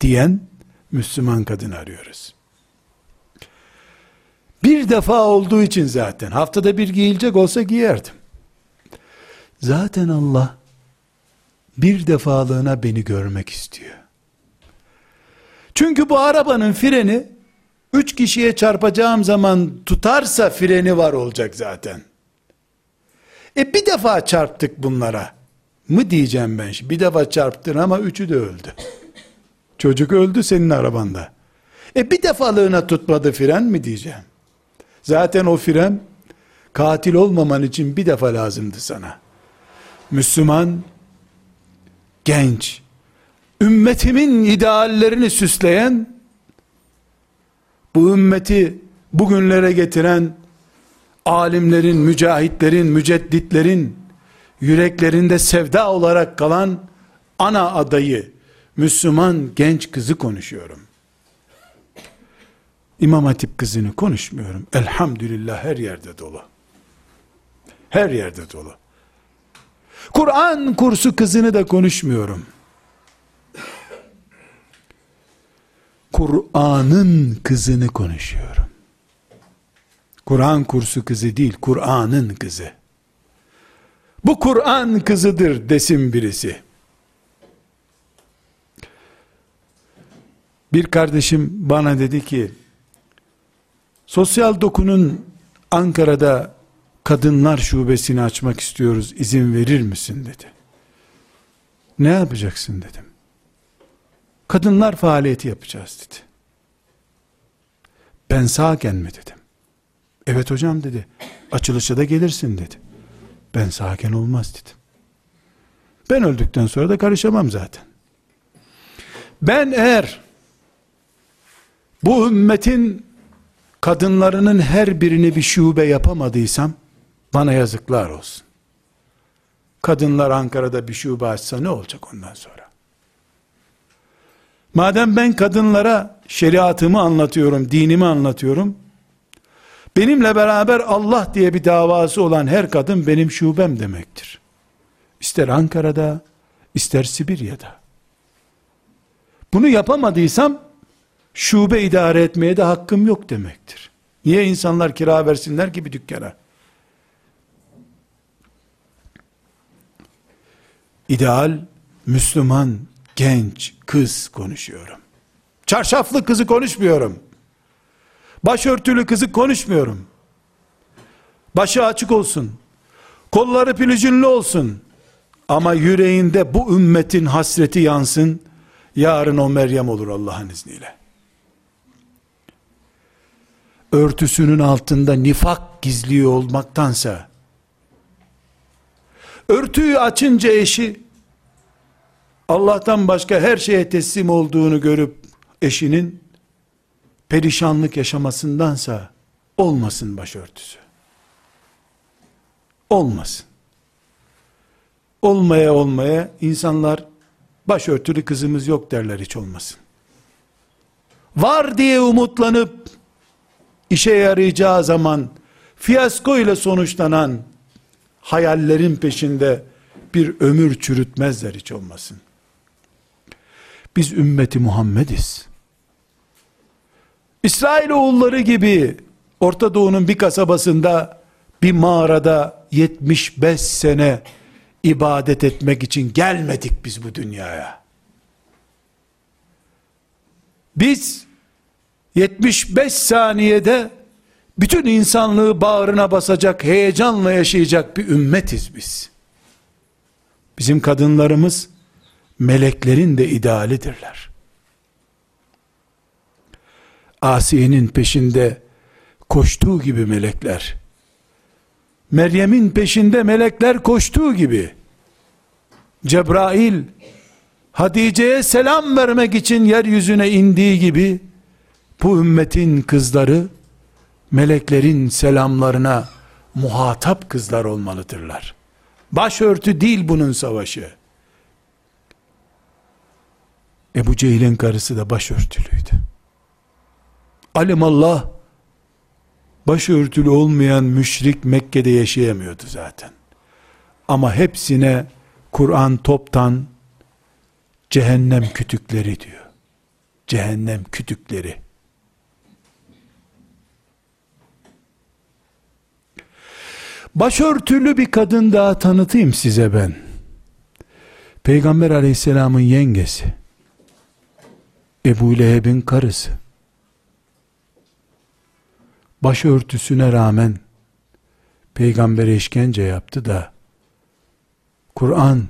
diyen Müslüman kadın arıyoruz. Bir defa olduğu için zaten haftada bir giyilecek olsa giyerdim. Zaten Allah bir defalığına beni görmek istiyor. Çünkü bu arabanın freni üç kişiye çarpacağım zaman tutarsa freni var olacak zaten. E bir defa çarptık bunlara mı diyeceğim ben şimdi. Bir defa çarptın ama üçü de öldü. Çocuk öldü senin arabanda. E bir defalığına tutmadı fren mi diyeceğim. Zaten o fren katil olmaman için bir defa lazımdı sana. Müslüman genç ümmetimin ideallerini süsleyen, bu ümmeti bugünlere getiren, alimlerin, mücahitlerin, mücedditlerin, yüreklerinde sevda olarak kalan, ana adayı, Müslüman genç kızı konuşuyorum. İmam Hatip kızını konuşmuyorum. Elhamdülillah her yerde dolu. Her yerde dolu. Kur'an kursu kızını da konuşmuyorum. Kur'an'ın kızını konuşuyorum. Kur'an kursu kızı değil, Kur'an'ın kızı. Bu Kur'an kızıdır desin birisi. Bir kardeşim bana dedi ki, sosyal dokunun Ankara'da kadınlar şubesini açmak istiyoruz, izin verir misin dedi. Ne yapacaksın dedim kadınlar faaliyeti yapacağız dedi. Ben sağken mi dedim. Evet hocam dedi. Açılışa da gelirsin dedi. Ben sağken olmaz dedim. Ben öldükten sonra da karışamam zaten. Ben eğer bu ümmetin kadınlarının her birini bir şube yapamadıysam bana yazıklar olsun. Kadınlar Ankara'da bir şube açsa ne olacak ondan sonra? Madem ben kadınlara şeriatımı anlatıyorum, dinimi anlatıyorum, benimle beraber Allah diye bir davası olan her kadın benim şubem demektir. İster Ankara'da, ister Sibirya'da. Bunu yapamadıysam, şube idare etmeye de hakkım yok demektir. Niye insanlar kira versinler ki bir dükkana? İdeal, Müslüman, genç kız konuşuyorum. Çarşaflı kızı konuşmuyorum. Başörtülü kızı konuşmuyorum. Başı açık olsun. Kolları pülücünlü olsun. Ama yüreğinde bu ümmetin hasreti yansın. Yarın o Meryem olur Allah'ın izniyle. Örtüsünün altında nifak gizliyor olmaktansa, örtüyü açınca eşi, Allah'tan başka her şeye teslim olduğunu görüp eşinin perişanlık yaşamasındansa olmasın başörtüsü. Olmasın. Olmaya olmaya insanlar başörtülü kızımız yok derler hiç olmasın. Var diye umutlanıp işe yarayacağı zaman fiyasko ile sonuçlanan hayallerin peşinde bir ömür çürütmezler hiç olmasın. Biz ümmeti Muhammediz. İsrail oğulları gibi Orta Doğu'nun bir kasabasında bir mağarada 75 sene ibadet etmek için gelmedik biz bu dünyaya. Biz 75 saniyede bütün insanlığı bağrına basacak, heyecanla yaşayacak bir ümmetiz biz. Bizim kadınlarımız meleklerin de idealidirler. Asiye'nin peşinde koştuğu gibi melekler, Meryem'in peşinde melekler koştuğu gibi, Cebrail, Hatice'ye selam vermek için yeryüzüne indiği gibi, bu ümmetin kızları, meleklerin selamlarına muhatap kızlar olmalıdırlar. Başörtü değil bunun savaşı. Ebu Cehil'in karısı da başörtülüydü. Alimallah başörtülü olmayan müşrik Mekke'de yaşayamıyordu zaten. Ama hepsine Kur'an toptan cehennem kütükleri diyor. Cehennem kütükleri. Başörtülü bir kadın daha tanıtayım size ben. Peygamber aleyhisselamın yengesi. Ebu Leheb'in karısı. Başörtüsüne rağmen peygambere işkence yaptı da Kur'an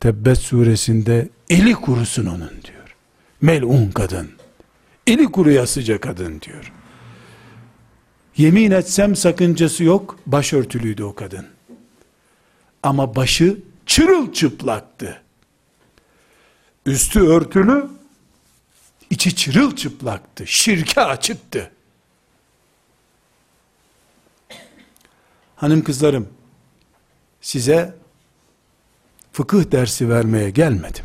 Tebbet suresinde eli kurusun onun diyor. Melun kadın. Eli kuruyasıca kadın diyor. Yemin etsem sakıncası yok, başörtülüydü o kadın. Ama başı çırılçıplaktı. Üstü örtülü, içi çırılçıplaktı. Şirke açıktı. Hanım kızlarım, size fıkıh dersi vermeye gelmedim.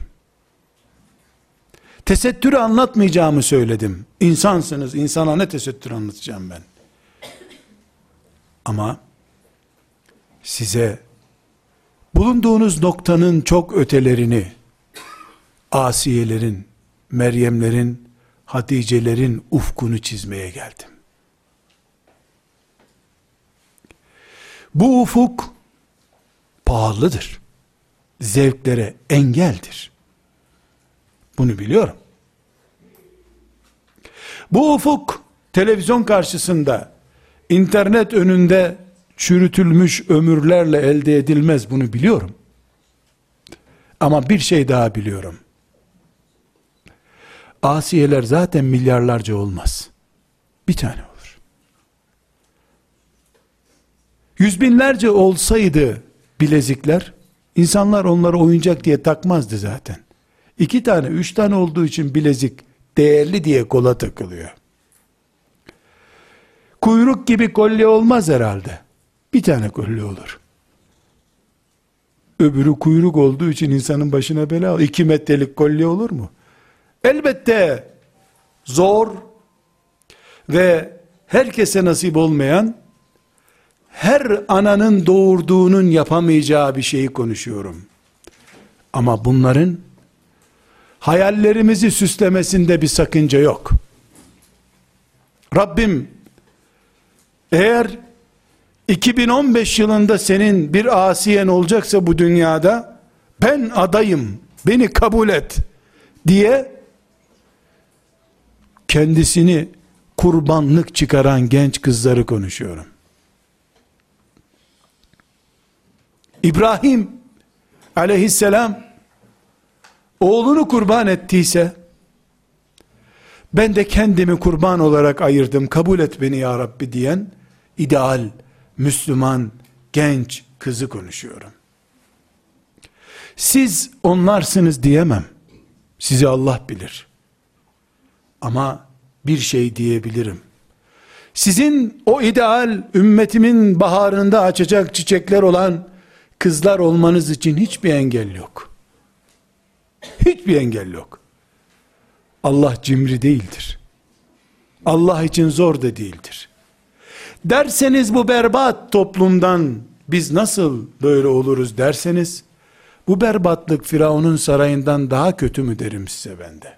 Tesettürü anlatmayacağımı söyledim. İnsansınız, insana ne tesettür anlatacağım ben. Ama size bulunduğunuz noktanın çok ötelerini Asiyelerin, Meryemlerin, Hatice'lerin ufkunu çizmeye geldim. Bu ufuk pahalıdır. Zevklere engeldir. Bunu biliyorum. Bu ufuk televizyon karşısında internet önünde çürütülmüş ömürlerle elde edilmez bunu biliyorum. Ama bir şey daha biliyorum. Asiyeler zaten milyarlarca olmaz. Bir tane olur. Yüz binlerce olsaydı bilezikler, insanlar onları oyuncak diye takmazdı zaten. İki tane, üç tane olduğu için bilezik değerli diye kola takılıyor. Kuyruk gibi kolye olmaz herhalde. Bir tane kolye olur. Öbürü kuyruk olduğu için insanın başına bela. İki metrelik kolye olur mu? Elbette zor ve herkese nasip olmayan her ananın doğurduğunun yapamayacağı bir şeyi konuşuyorum. Ama bunların hayallerimizi süslemesinde bir sakınca yok. Rabbim eğer 2015 yılında senin bir asiyen olacaksa bu dünyada ben adayım beni kabul et diye kendisini kurbanlık çıkaran genç kızları konuşuyorum. İbrahim aleyhisselam oğlunu kurban ettiyse ben de kendimi kurban olarak ayırdım kabul et beni ya Rabbi diyen ideal Müslüman genç kızı konuşuyorum. Siz onlarsınız diyemem. Sizi Allah bilir. Ama bir şey diyebilirim. Sizin o ideal ümmetimin baharında açacak çiçekler olan kızlar olmanız için hiçbir engel yok. Hiçbir engel yok. Allah cimri değildir. Allah için zor da değildir. Derseniz bu berbat toplumdan biz nasıl böyle oluruz derseniz, bu berbatlık Firavun'un sarayından daha kötü mü derim size bende.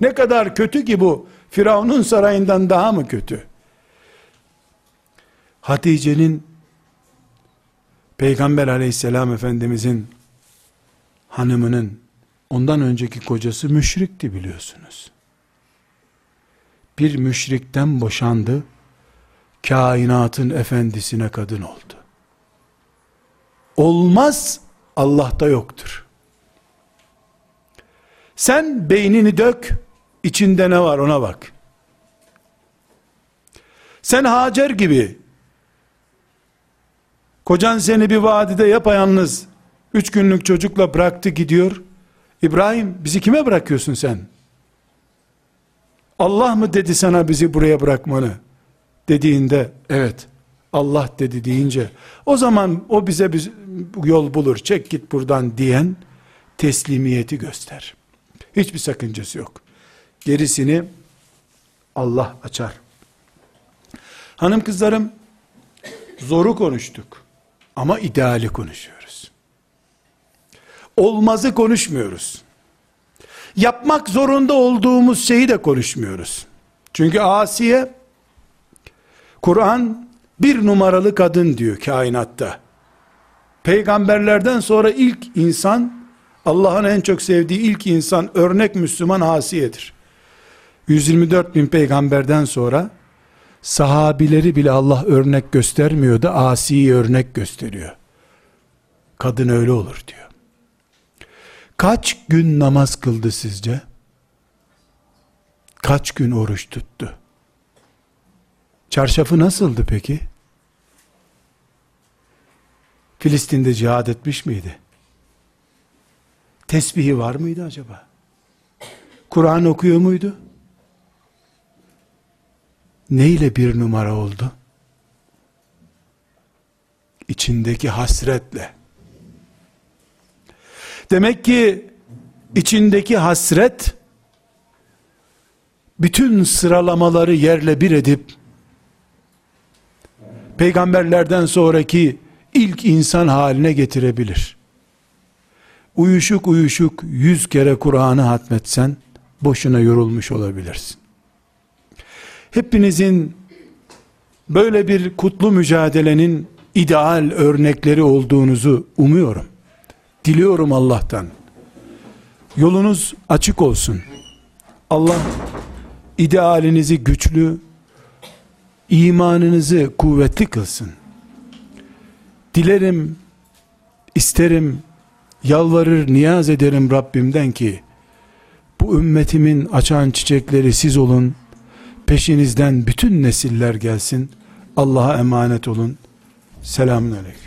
Ne kadar kötü ki bu, Firavun'un sarayından daha mı kötü? Hatice'nin Peygamber aleyhisselam efendimizin hanımının ondan önceki kocası müşrikti biliyorsunuz. Bir müşrikten boşandı, kainatın efendisine kadın oldu. Olmaz, Allah'ta yoktur. Sen beynini dök, içinde ne var ona bak. Sen Hacer gibi, kocan seni bir vadide yapayalnız, üç günlük çocukla bıraktı gidiyor, İbrahim bizi kime bırakıyorsun sen? Allah mı dedi sana bizi buraya bırakmanı? Dediğinde evet Allah dedi deyince o zaman o bize bir yol bulur çek git buradan diyen teslimiyeti göster. Hiçbir sakıncası yok. Gerisini Allah açar. Hanım kızlarım zoru konuştuk ama ideali konuşuyoruz. Olmazı konuşmuyoruz. Yapmak zorunda olduğumuz şeyi de konuşmuyoruz. Çünkü Asiye Kur'an bir numaralı kadın diyor kainatta. Peygamberlerden sonra ilk insan Allah'ın en çok sevdiği ilk insan örnek Müslüman Asiye'dir. 124 bin peygamberden sonra sahabileri bile Allah örnek göstermiyor da Asi'yi örnek gösteriyor. Kadın öyle olur diyor. Kaç gün namaz kıldı sizce? Kaç gün oruç tuttu? Çarşafı nasıldı peki? Filistin'de cihad etmiş miydi? Tesbihi var mıydı acaba? Kur'an okuyor muydu? Ne ile bir numara oldu? İçindeki hasretle. Demek ki içindeki hasret bütün sıralamaları yerle bir edip peygamberlerden sonraki ilk insan haline getirebilir. Uyuşuk uyuşuk yüz kere Kur'an'ı hatmetsen boşuna yorulmuş olabilirsin. Hepinizin böyle bir kutlu mücadelenin ideal örnekleri olduğunuzu umuyorum. Diliyorum Allah'tan. Yolunuz açık olsun. Allah idealinizi güçlü, imanınızı kuvvetli kılsın. Dilerim, isterim, yalvarır, niyaz ederim Rabbimden ki, bu ümmetimin açan çiçekleri siz olun, peşinizden bütün nesiller gelsin, Allah'a emanet olun. Selamun Aleyküm.